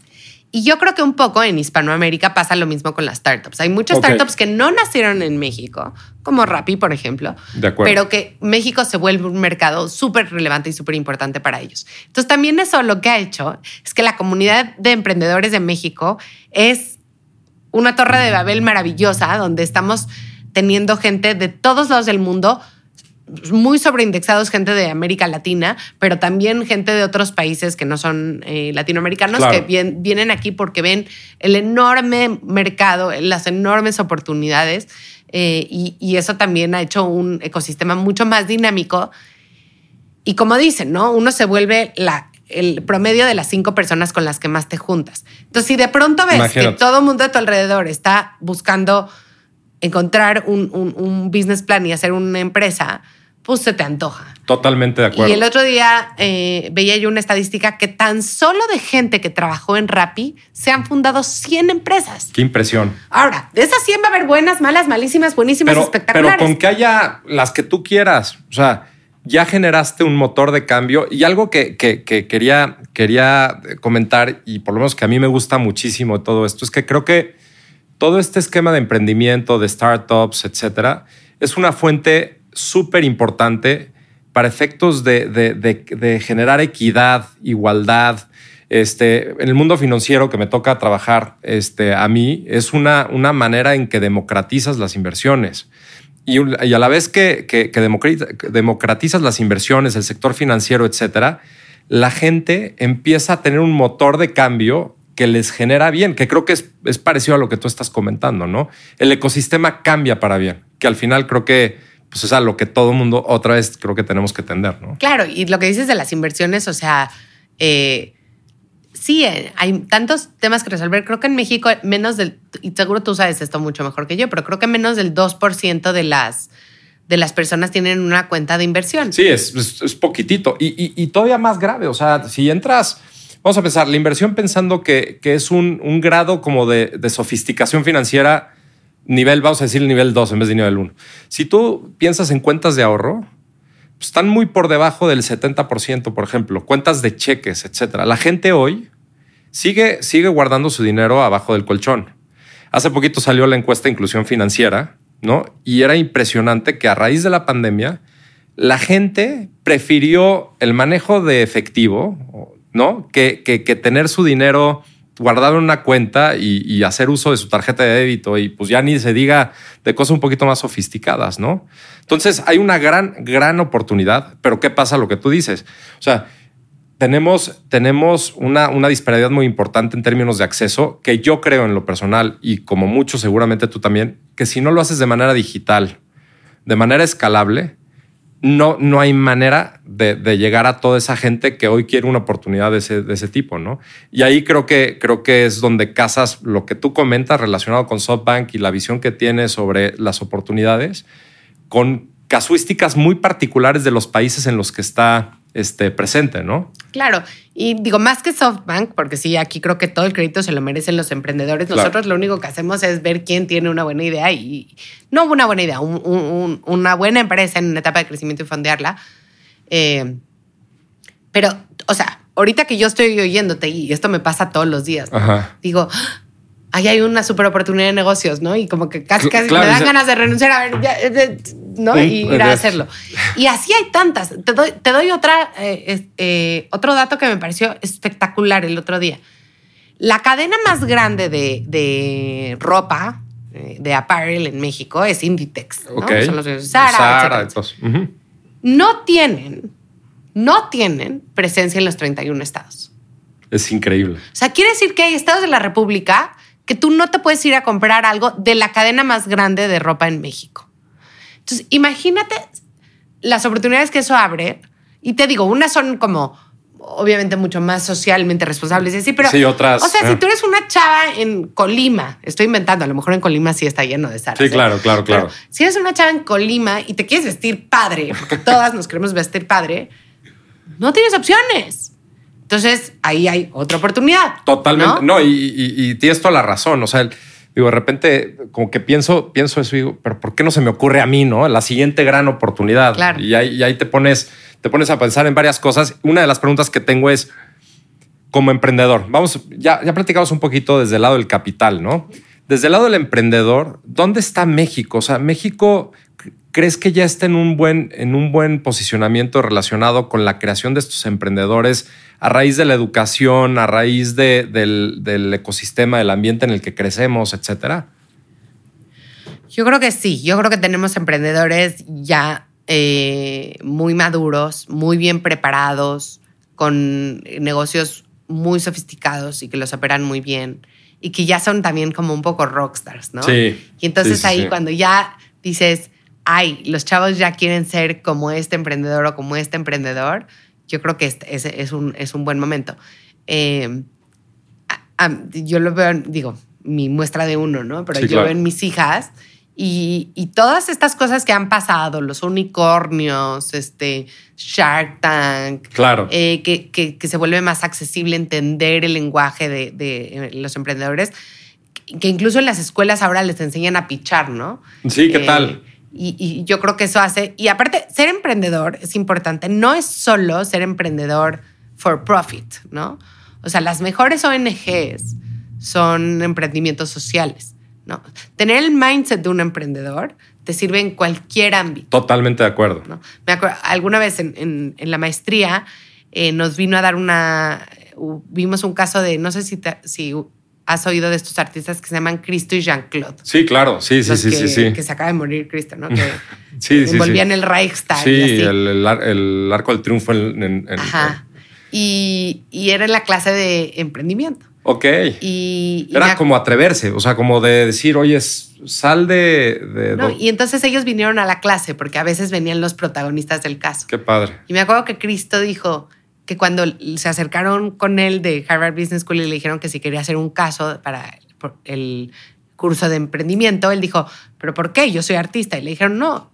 Y yo creo que un poco en Hispanoamérica pasa lo mismo con las startups. Hay muchas startups que no nacieron en México, como Rappi, por ejemplo, De acuerdo. pero que México se vuelve un mercado súper relevante y súper importante para ellos. Entonces, también eso lo que ha hecho es que la comunidad de emprendedores de México es una torre de Babel maravillosa, donde estamos teniendo gente de todos lados del mundo, muy sobreindexados, gente de América Latina, pero también gente de otros países que no son eh, latinoamericanos, Claro. que vien- vienen aquí porque ven el enorme mercado, las enormes oportunidades, eh, y, y eso también ha hecho un ecosistema mucho más dinámico. Y como dicen, ¿no? Uno se vuelve la, el promedio de las cinco personas con las que más te juntas. Entonces, si de pronto ves Imagínate. que todo el mundo a tu alrededor está buscando encontrar un, un- un business plan y hacer una empresa, pues se te antoja. Totalmente de acuerdo. Y el otro día eh, veía yo una estadística que tan solo de gente que trabajó en Rappi se han fundado 100 empresas. Qué impresión. Ahora, de esas 100 va a haber buenas, malas, malísimas, buenísimas, Pero, pero espectaculares. con que haya las que tú quieras. O sea, ya generaste un motor de cambio y algo que, que- que quería, quería comentar y por lo menos que a mí me gusta muchísimo todo esto es que creo que todo este esquema de emprendimiento, de startups, etcétera, es una fuente súper importante para efectos de, de- de- de generar equidad, igualdad. Este, en el mundo financiero que me toca trabajar este, a mí, es una, una manera en que democratizas las inversiones. Y, a la vez que, que- que democratizas las inversiones, el sector financiero, etcétera, la gente empieza a tener un motor de cambio que les genera bien, que creo que es, es parecido a lo que tú estás comentando, ¿no? El ecosistema cambia para bien, que al final creo que pues, es a lo que todo mundo otra vez creo que tenemos que tender, ¿no? Claro, y lo que dices de las inversiones, o sea, eh, sí, eh, hay tantos temas que resolver. Creo que en México menos del, y seguro tú sabes esto mucho mejor que yo, pero creo que menos del 2% de las, de las personas tienen una cuenta de inversión. Sí, es, es, es poquitito. Y, y- y todavía más grave. O sea, si entras, vamos a pensar, la inversión pensando que, que es un, un grado como de, de sofisticación financiera, nivel, vamos a decir nivel 2 en vez de nivel 1. Si tú piensas en cuentas de ahorro, pues están muy por debajo del 70%, por ejemplo, cuentas de cheques, etcétera. La gente hoy sigue, sigue guardando su dinero abajo del colchón. Hace poquito salió la encuesta de inclusión financiera, ¿no? Y era impresionante que a raíz de la pandemia, la gente prefirió el manejo de efectivo, ¿no? Que, que tener su dinero guardado en una cuenta y, y hacer uso de su tarjeta de débito y pues ya ni se diga de cosas un poquito más sofisticadas, ¿no? Entonces hay una gran, gran oportunidad, pero ¿qué pasa lo que tú dices? O sea, tenemos, tenemos una, una disparidad muy importante en términos de acceso que yo creo en lo personal y como mucho seguramente tú también, que si no lo haces de manera digital, de manera escalable, no, no hay manera de, llegar a toda esa gente que hoy quiere una oportunidad de ese, de ese tipo, ¿no? Y ahí creo que, creo que es donde casas lo que tú comentas relacionado con SoftBank y la visión que tienes sobre las oportunidades con casuísticas muy particulares de los países en los que está este, presente, ¿no? Claro, y digo, más que SoftBank, porque sí, aquí creo que todo el crédito se lo merecen los emprendedores. Claro. Nosotros lo único que hacemos es ver quién tiene una buena idea y no una buena idea, un- un- un- una buena empresa en una etapa de crecimiento y fondearla. Eh, pero, o sea, ahorita que yo estoy oyéndote y esto me pasa todos los días, digo, "Ah, ahí hay una super oportunidad de negocios, ¿no? Y como que casi, casi claro, me dan ganas de renunciar a ver, ya, eh, eh, ¿no? Y ir a eh, hacerlo. Y así hay tantas. Te doy, te doy otra, eh, eh, otro dato que me pareció espectacular el otro día. La cadena más grande de, de ropa, eh, de apparel en México es Inditex. ¿no? Son los de Zara. No tienen, no tienen presencia en los 31 estados. Es increíble. O sea, quiere decir que hay estados de la República que tú no te puedes ir a comprar algo de la cadena más grande de ropa en México. Entonces, imagínate las oportunidades que eso abre. Y te digo, unas son como, obviamente, mucho más socialmente responsables. y así, pero, Sí, otras, O sea, si ah. tú eres una chava en Colima, estoy inventando, a lo mejor en Colima sí está lleno de Zara. Sí, claro, claro, claro. Si eres una chava en Colima y te quieres vestir padre, porque *laughs* todas nos queremos vestir padre, no tienes opciones. Entonces, ahí hay otra oportunidad. Totalmente. ¿no? No, y, y- y tienes toda la razón. O sea, el- digo, de repente, como que pienso, pienso eso y digo, pero ¿por qué no se me ocurre a mí, no? La siguiente gran oportunidad. Claro. Y ahí, y ahí te pones, te pones a pensar en varias cosas. Una de las preguntas que tengo es: como emprendedor, vamos, ya, ya platicamos un poquito desde el lado del capital, ¿no? Desde el lado del emprendedor, ¿dónde está México? O sea, México, ¿crees que ya está en un buen, en un buen posicionamiento relacionado con la creación de estos emprendedores a raíz de la educación, a raíz del, del ecosistema, del ambiente en el que crecemos, etcétera? Yo creo que sí, yo creo que tenemos emprendedores ya eh, muy maduros, muy bien preparados, con negocios muy sofisticados y que los operan muy bien y que ya son también como un poco rockstars, ¿no? Sí. Y entonces ahí cuando ya dices, ay, los chavos ya quieren ser como este emprendedor o como este emprendedor, yo creo que es, es, un, es un, buen momento. Eh, yo lo veo, digo, mi muestra de uno, ¿no? Pero yo veo en mis hijas y, todas estas cosas que han pasado, los unicornios, este, Shark Tank, claro. Eh, que, que, se vuelve más accesible entender el lenguaje de, de, los emprendedores, que incluso en las escuelas ahora les enseñan a pichar, ¿no? Sí, ¿qué eh, tal? Y, y, yo creo que eso hace, y aparte, ser emprendedor es importante, no es solo ser emprendedor for profit, ¿no? O sea, las mejores ONGs son emprendimientos sociales ¿no? Tener el mindset de un emprendedor te sirve en cualquier ámbito. Totalmente de acuerdo. Me acuerdo alguna vez en, la maestría eh, nos vino a dar una, vimos un caso de, no sé si, si has oído de estos artistas que se llaman Cristo y Jean-Claude. Sí, claro, sí, sí, sí, que, sí, Que se acaba de morir Cristo, ¿no? Que *laughs* sí, envolvían el Reichstag. Sí, El, el, arco del triunfo en... Ajá. Y, y era en la clase de emprendimiento. Ok. Y, Era como atreverse, o sea, como de decir, oye, sal de... no, y entonces ellos vinieron a la clase porque a veces venían los protagonistas del caso. Qué padre. Y me acuerdo que Cristo dijo que cuando se acercaron con él de Harvard Business School y le dijeron que si quería hacer un caso para el curso de emprendimiento, él dijo, pero ¿por qué? Yo soy artista. Y le dijeron, no,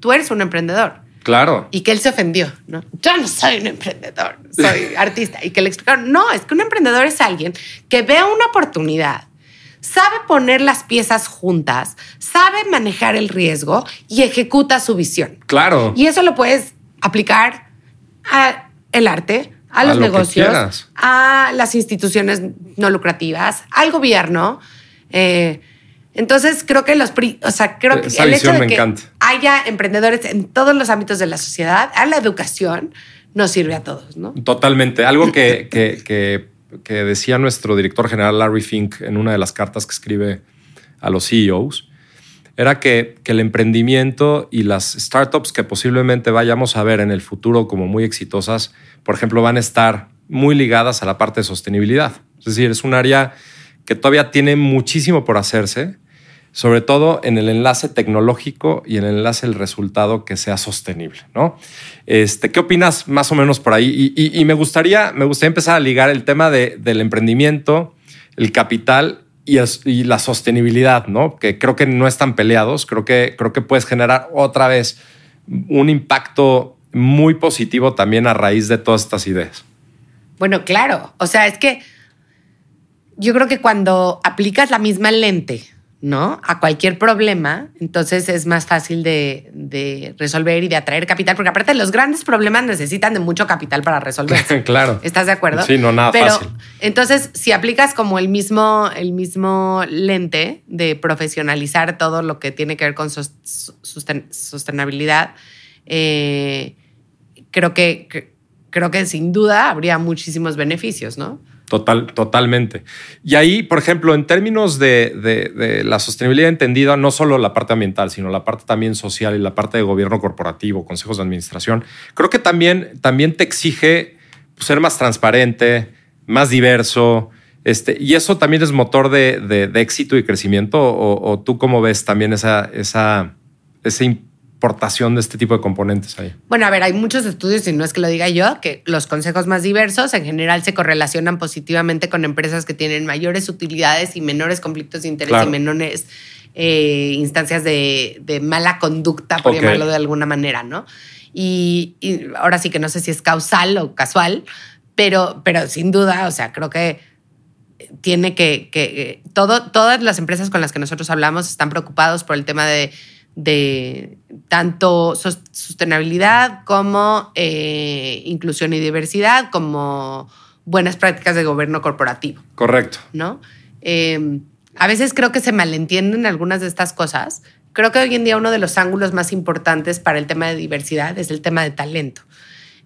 tú eres un emprendedor. Claro. Y que él se ofendió, ¿no? Yo no soy un emprendedor, soy *laughs* artista. Y que le explicaron, no, es que un emprendedor es alguien que ve una oportunidad, sabe poner las piezas juntas, sabe manejar el riesgo y ejecuta su visión. Claro. Y eso lo puedes aplicar al arte, a los negocios, a las instituciones no lucrativas, al gobierno. Eh, entonces creo que los, o sea, creo que el hecho de que haya emprendedores en todos los ámbitos de la sociedad, a la educación, nos sirve a todos, ¿no? Totalmente. Algo que, que, que, decía nuestro director general Larry Fink en una de las cartas que escribe a los CEOs era que, que el emprendimiento y las startups que posiblemente vayamos a ver en el futuro como muy exitosas, por ejemplo, van a estar muy ligadas a la parte de sostenibilidad. Es decir, es un área que todavía tiene muchísimo por hacerse sobre todo en el enlace tecnológico y en el enlace del resultado que sea sostenible, ¿no? Este, ¿Qué opinas más o menos por ahí? Y, me, gustaría, me gustaría empezar a ligar el tema del emprendimiento, el capital y, la sostenibilidad, ¿no? Que creo que no están peleados, creo que, creo que puedes generar otra vez un impacto muy positivo también a raíz de todas estas ideas. Bueno, claro, o sea, es que yo creo que cuando aplicas la misma lente ¿no? A cualquier problema, entonces es más fácil de, resolver y de atraer capital, porque aparte los grandes problemas necesitan de mucho capital para resolver. *laughs* claro. ¿Estás de acuerdo? Sí, no, nada Pero, fácil. Entonces, si aplicas como el mismo, el mismo lente de profesionalizar todo lo que tiene que ver con sostenibilidad, eh, creo, que, creo que sin duda habría muchísimos beneficios, ¿no? Total, totalmente. Y ahí, por ejemplo, en términos de, la sostenibilidad entendida, no solo la parte ambiental, sino la parte también social y la parte de gobierno corporativo, consejos de administración, creo que también, también te exige ser más transparente, más diverso. Este, y eso también es motor de, éxito y crecimiento. O, tú cómo ves también esa, esa, ese de este tipo de componentes ahí? Bueno, a ver, hay muchos estudios, y no es que lo diga yo, que los consejos más diversos en general se correlacionan positivamente con empresas que tienen mayores utilidades y menores conflictos de interés y menores eh, instancias de, mala conducta, por llamarlo de alguna manera, ¿no? Y, ahora sí que no sé si es causal o casual, pero, pero sin duda, o sea, creo que tiene que, que todo, todas las empresas con las que nosotros hablamos están preocupados por el tema de de tanto sostenibilidad como eh, inclusión y diversidad, como, buenas prácticas de gobierno corporativo. Correcto. ¿No? Eh, a veces creo que se malentienden algunas de estas cosas. Creo que hoy en día uno de los ángulos más importantes para el tema de diversidad es el tema de talento.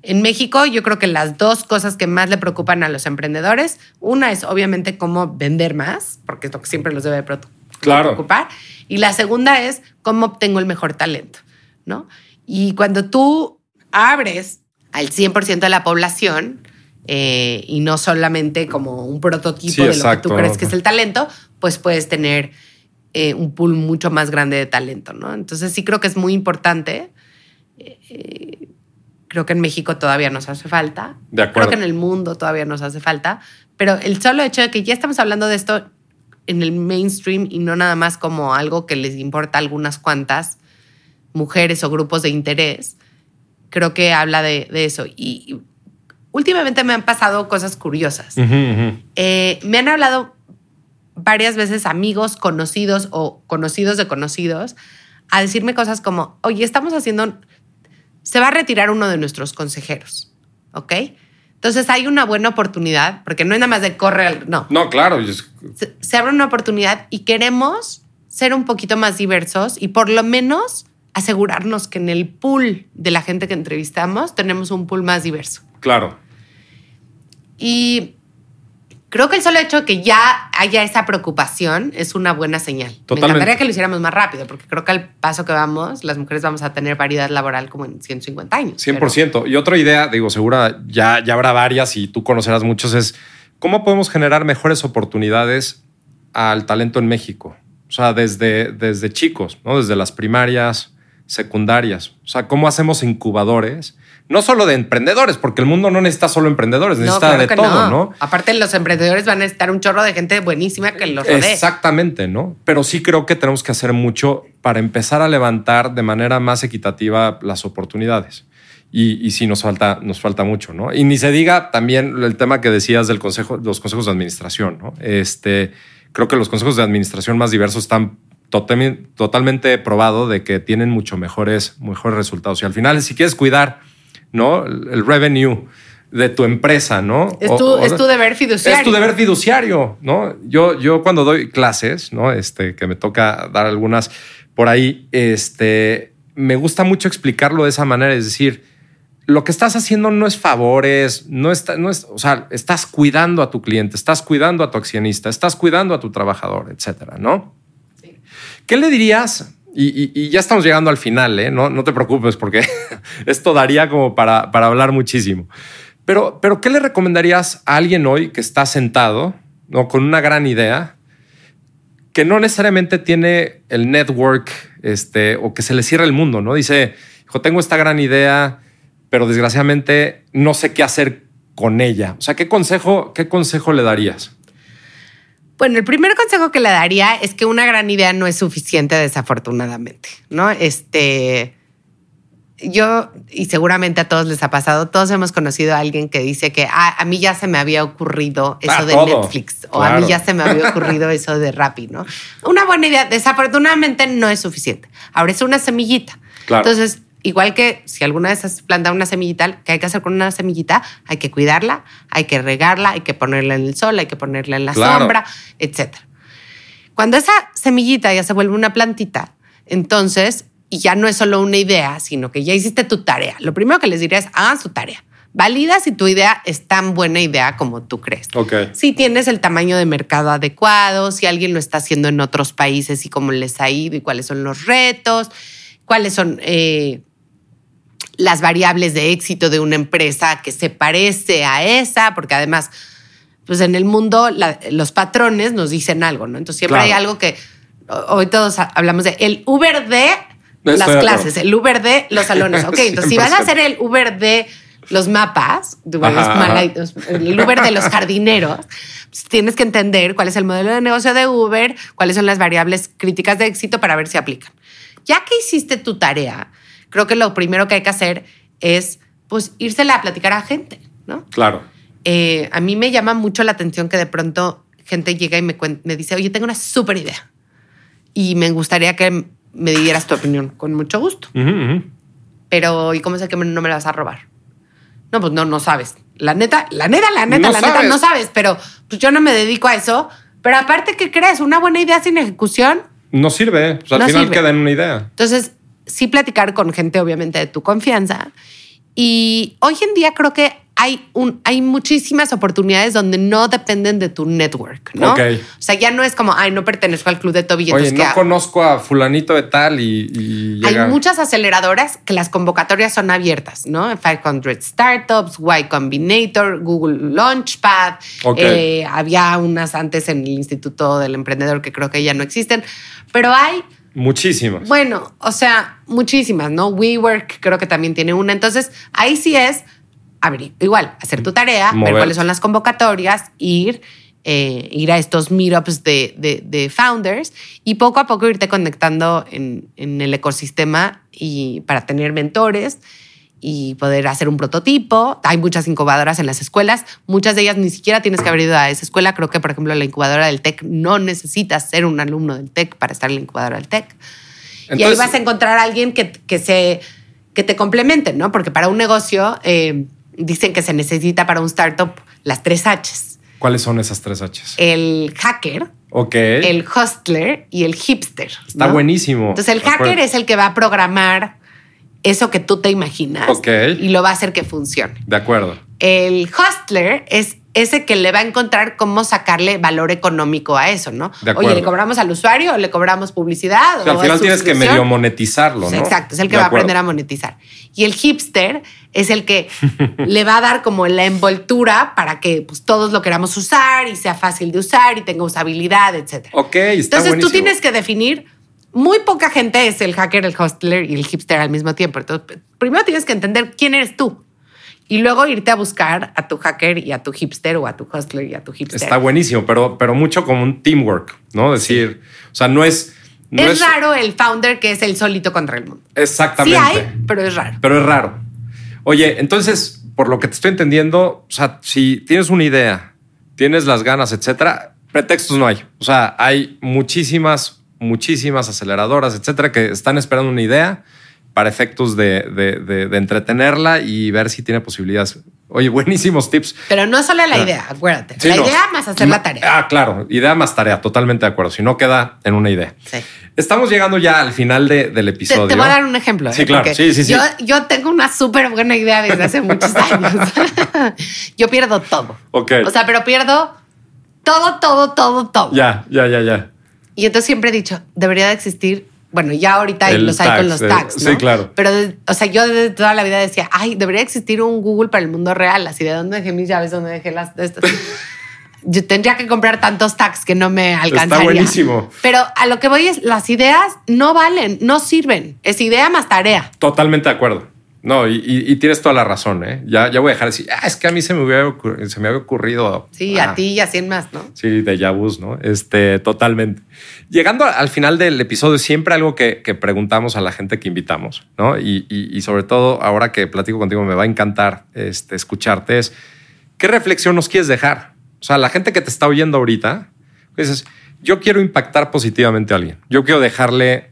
En México, yo creo que las dos cosas que más le preocupan a los emprendedores, una es obviamente cómo vender más, porque es lo que siempre los debe preocupar, y la segunda es cómo obtengo el mejor talento, ¿no? Y cuando tú abres al 100% de la población, eh, y no solamente como un prototipo de lo que tú crees que es el talento, pues puedes tener eh, un pool mucho más grande de talento, ¿no? Entonces sí creo que es muy importante. Eh, creo que en México todavía nos hace falta. De acuerdo. Creo que en el mundo todavía nos hace falta. Pero el solo hecho de que ya estamos hablando de esto en el mainstream y no nada más como algo que les importa a algunas cuantas mujeres o grupos de interés, creo que habla de, eso. Y, últimamente me han pasado cosas curiosas. Eh, me han hablado varias veces amigos, conocidos o conocidos de conocidos a decirme cosas como, oye, estamos haciendo, se va a retirar uno de nuestros consejeros, ¿ok? Entonces hay una buena oportunidad, porque no es nada más de correr, no. No, claro. Se, se, abre una oportunidad y queremos ser un poquito más diversos y por lo menos asegurarnos que en el pool de la gente que entrevistamos tenemos un pool más diverso. Claro. Y creo que el solo hecho de que ya haya esa preocupación es una buena señal. Totalmente. Me encantaría que lo hiciéramos más rápido, porque creo que al paso que vamos, las mujeres vamos a tener variedad laboral como en 150 años. 100%. Y otra idea, digo, segura, ya, ya habrá varias y tú conocerás muchos, es cómo podemos generar mejores oportunidades al talento en México. O sea, desde, desde chicos, ¿no? Desde las primarias, secundarias. O sea, cómo hacemos incubadores, no solo de emprendedores, porque el mundo no necesita solo emprendedores, necesita de todo, no. Aparte, los emprendedores van a necesitar un chorro de gente buenísima que los rodee. Exactamente, ¿no? Pero sí creo que tenemos que hacer mucho para empezar a levantar de manera más equitativa las oportunidades. Y, y sí nos falta, nos falta mucho, ¿no? Y ni se diga también el tema que decías del consejo, los consejos de administración, ¿no? Este, creo que los consejos de administración más diversos están totalmente probado de que tienen mucho mejores, mejores resultados. Y al final, si quieres cuidar ¿no? el revenue de tu empresa, ¿no? Es tu, es tu deber fiduciario. Es tu deber fiduciario, ¿no? Yo, yo cuando doy clases, ¿no? Este, que me toca dar algunas por ahí, este, me gusta mucho explicarlo de esa manera, es decir, lo que estás haciendo no es favores, no, está, no es, o sea, estás cuidando a tu cliente, estás cuidando a tu accionista, estás cuidando a tu trabajador, etcétera, ¿no? ¿Qué le dirías? Y, ya estamos llegando al final, ¿eh? no, no te preocupes porque *laughs* esto daría como para, hablar muchísimo. Pero, pero, ¿qué le recomendarías a alguien hoy que está sentado ¿no? con una gran idea, que no necesariamente tiene el network este, o que se le cierra el mundo? ¿no? Dice, hijo, tengo esta gran idea, pero desgraciadamente no sé qué hacer con ella. O sea, ¿qué consejo, qué consejo le darías? Bueno, el primer consejo que le daría es que una gran idea no es suficiente, desafortunadamente, ¿no? Este, yo, y seguramente a todos les ha pasado, todos hemos conocido a alguien que dice que ah, a mí ya se me había ocurrido eso ah, de Netflix o a mí ya se me había ocurrido *laughs* eso de Rappi, ¿no? Una buena idea, desafortunadamente no es suficiente. Ahora es una semillita. Entonces, igual que si alguna vez has plantado una semillita, ¿qué hay que hacer con una semillita? Hay que cuidarla, hay que regarla, hay que ponerla en el sol, hay que ponerla en la sombra, etc. Cuando esa semillita ya se vuelve una plantita, entonces, y ya no es solo una idea, sino que ya hiciste tu tarea. Lo primero que les diría es, hagan su tarea. Valida si tu idea es tan buena idea como tú crees. Si tienes el tamaño de mercado adecuado, si alguien lo está haciendo en otros países y cómo les ha ido y cuáles son los retos, cuáles son eh, las variables de éxito de una empresa que se parece a esa, porque además, pues en el mundo los patrones nos dicen algo, ¿no? Entonces siempre hay algo que hoy todos hablamos de el Uber de las clases, el Uber de los salones. Ok, *laughs* entonces si vas a hacer el Uber de los mapas, el Uber de los jardineros, pues tienes que entender cuál es el modelo de negocio de Uber, cuáles son las variables críticas de éxito para ver si aplican. Ya que hiciste tu tarea, creo que lo primero que hay que hacer es pues írsela a platicar a gente, ¿no? Claro. Eh, a mí me llama mucho la atención que de pronto gente llega y me, me dice, oye, tengo una súper idea y me gustaría que me dieras tu opinión con mucho gusto. Pero, ¿y cómo sé que no me la vas a robar? No, pues no, no sabes La neta, la neta, la neta, No la neta, no sabes, pero pues yo no me dedico a eso. Pero aparte, ¿qué crees? Una buena idea sin ejecución. No sirve. O sea, al No final sirve. queda en una idea. Entonces, sí platicar con gente, obviamente, de tu confianza. Y hoy en día creo que hay, un, hay muchísimas oportunidades donde no dependen de tu network, ¿no? O sea, ya no es como, ay, no pertenezco al club de Toby. Oye, entonces, ¿qué no conozco a fulanito de tal y, y Hay muchas aceleradoras que las convocatorias son abiertas, ¿no? 500 Startups, Y Combinator, Google Launchpad. Ok. eh, había unas antes en el Instituto del Emprendedor que creo que ya no existen. Pero hay, Muchísimas. bueno, o sea, muchísimas, ¿no? WeWork creo que también tiene una. Entonces, ahí sí es, a ver, igual, hacer tu tarea, ver cuáles son las convocatorias, ir, eh, ir a estos meetups de, de- de founders y poco a poco irte conectando en, en el ecosistema y para tener mentores y poder hacer un prototipo. Hay muchas incubadoras en las escuelas, muchas de ellas ni siquiera tienes que haber ido a esa escuela. Creo que, por ejemplo, la incubadora del TEC no necesitas ser un alumno del TEC para estar en la incubadora del TEC. y ahí vas a encontrar a alguien que, que, se, que te complemente, ¿no? Porque para un negocio eh, dicen que se necesita para un startup las tres Hs. ¿Cuáles son esas tres Hs? El hacker, ok. el hustler y el hipster. Está ¿no? buenísimo. Entonces el hacker es el que va a programar eso que tú te imaginas y lo va a hacer que funcione. De acuerdo. El hustler es ese que le va a encontrar cómo sacarle valor económico a eso, ¿no? De acuerdo. Oye, ¿le cobramos al usuario o le cobramos publicidad? O sea, al final es tienes que medio monetizarlo, ¿no? Exacto, es el que De va a aprender a monetizar. Y el hipster es el que *laughs* le va a dar como la envoltura para que pues, todos lo queramos usar y sea fácil de usar y tenga usabilidad, etc. Ok, está Entonces tú tienes que definir, muy poca gente es el hacker, el hustler y el hipster al mismo tiempo. Entonces, primero tienes que entender quién eres tú y luego irte a buscar a tu hacker y a tu hipster o a tu hustler y a tu hipster. Está buenísimo, pero, pero mucho como un teamwork, ¿no? Decir, o sea, no es... No es, raro el founder que es el solito contra el mundo. Exactamente. Sí hay, pero es raro. Pero es raro. Oye, entonces, por lo que te estoy entendiendo, o sea, si tienes una idea, tienes las ganas, etcétera, pretextos no hay. O sea, hay muchísimas, muchísimas aceleradoras, etcétera, que están esperando una idea para efectos de, de- de- de entretenerla y ver si tiene posibilidades. Oye, *laughs* buenísimos tips. Pero no solo la Ah. idea, acuérdate. Sí, la no. idea más hacer la tarea. Ah, claro. Idea más tarea. Totalmente de acuerdo. Si no queda en una idea. Sí. Estamos llegando ya al final de- del Te, episodio. te voy a dar un ejemplo. Sí, ¿eh? claro. Sí, sí, sí. Yo, yo tengo una súper buena idea desde hace muchos *laughs* años. yo pierdo todo. Ok. O sea, pero pierdo todo, todo, todo, todo. Ya, ya, ya, ya. Y entonces siempre he dicho, debería de existir. Bueno, ya ahorita El los hay tax, con los tags, ¿no? sí, claro. Pero, o sea, yo desde toda la vida decía, ay, debería existir un Google para el mundo real. Así de dónde dejé mis llaves, dónde dejé las de estas. *laughs* yo tendría que comprar tantos tags que no me alcanzaría. buenísimo. Pero a lo que voy es, las ideas no valen, no sirven. Es idea más tarea. Totalmente de acuerdo. No, y, y- y tienes toda la razón, ¿eh? Ya, ya voy a dejar de decir, ah, es que a mí se me, hubiera ocurrido, se me había ocurrido. Sí, Ah, a ti y a 100 más, ¿no? Sí, de Yabus, ¿no? Este, totalmente. Llegando al final del episodio, siempre algo que, que preguntamos a la gente que invitamos, ¿no? Y, y- y sobre todo, ahora que platico contigo, me va a encantar este, escucharte, es, ¿qué reflexión nos quieres dejar? O sea, la gente que te está oyendo ahorita, dices, yo quiero impactar positivamente a alguien. Yo quiero dejarle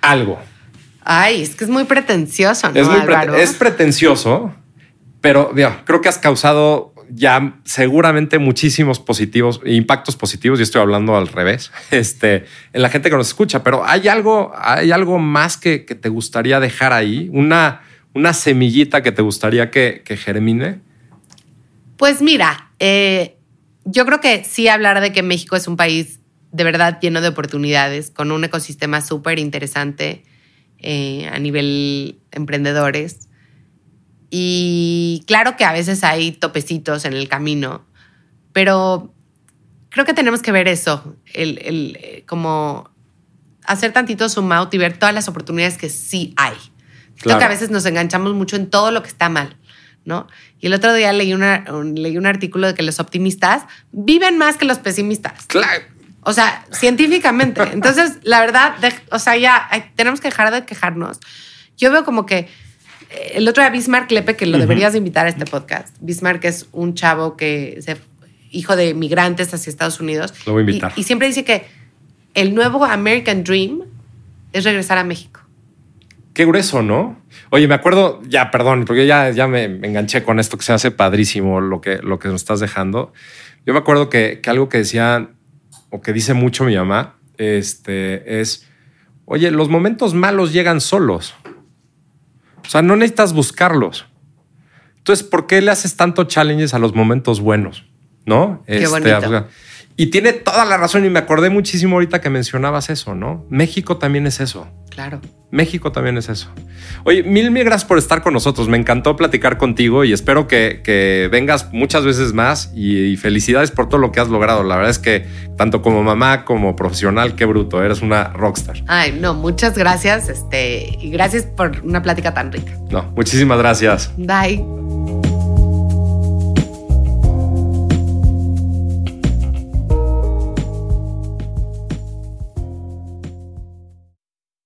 algo. Ay, es que es muy pretencioso, ¿no, es, muy pretencioso, pero creo que has causado ya seguramente muchísimos positivos, impactos positivos, y estoy hablando al revés, *laughs* este, en la gente que nos escucha, pero hay algo, hay algo más que, que te gustaría dejar ahí, una, una semillita que te gustaría que, que germine. Pues mira, eh, yo creo que sí hablar de que México es un país de verdad lleno de oportunidades, con un ecosistema súper interesante eh, a nivel emprendedores. Y claro que a veces hay topecitos en el camino, pero creo que tenemos que ver eso, el, el, eh, como hacer tantito zoom out y ver todas las oportunidades que sí hay. Creo Claro. que a veces nos enganchamos mucho en todo lo que está mal, ¿no? Y el otro día leí, una, un- leí un artículo de que los optimistas viven más que los pesimistas. Claro. O sea, científicamente. *laughs* Entonces, la verdad, de- o sea, ya tenemos que dejar de quejarnos. Yo veo como que eh, el otro día Bismarck Lepe, que lo deberías de invitar a este podcast. Bismarck es un chavo que se hijo de migrantes hacia Estados Unidos. Lo voy a invitar. Y, y siempre dice que el nuevo American Dream es regresar a México. Qué grueso, ¿no? Oye, me acuerdo, ya, perdón, porque ya, ya me, enganché con esto que se hace padrísimo lo que, lo que nos estás dejando. Yo me acuerdo que, que algo que decía o que dice mucho mi mamá este, es, oye, los momentos malos llegan solos. O sea, no necesitas buscarlos. Entonces, ¿por qué le haces tanto challenges a los momentos buenos? ¿No? Qué bonito. Y tiene toda la razón y me acordé muchísimo ahorita que mencionabas eso, ¿no? México también es eso. Claro. México también es eso. Oye, mil, mil gracias por estar con nosotros. Me encantó platicar contigo y espero que, vengas muchas veces más y, felicidades por todo lo que has logrado. La verdad es que tanto como mamá como profesional, qué bruto, eres una rockstar. Ay, no, muchas gracias. Este, y gracias por una plática tan rica. No, muchísimas gracias. Bye.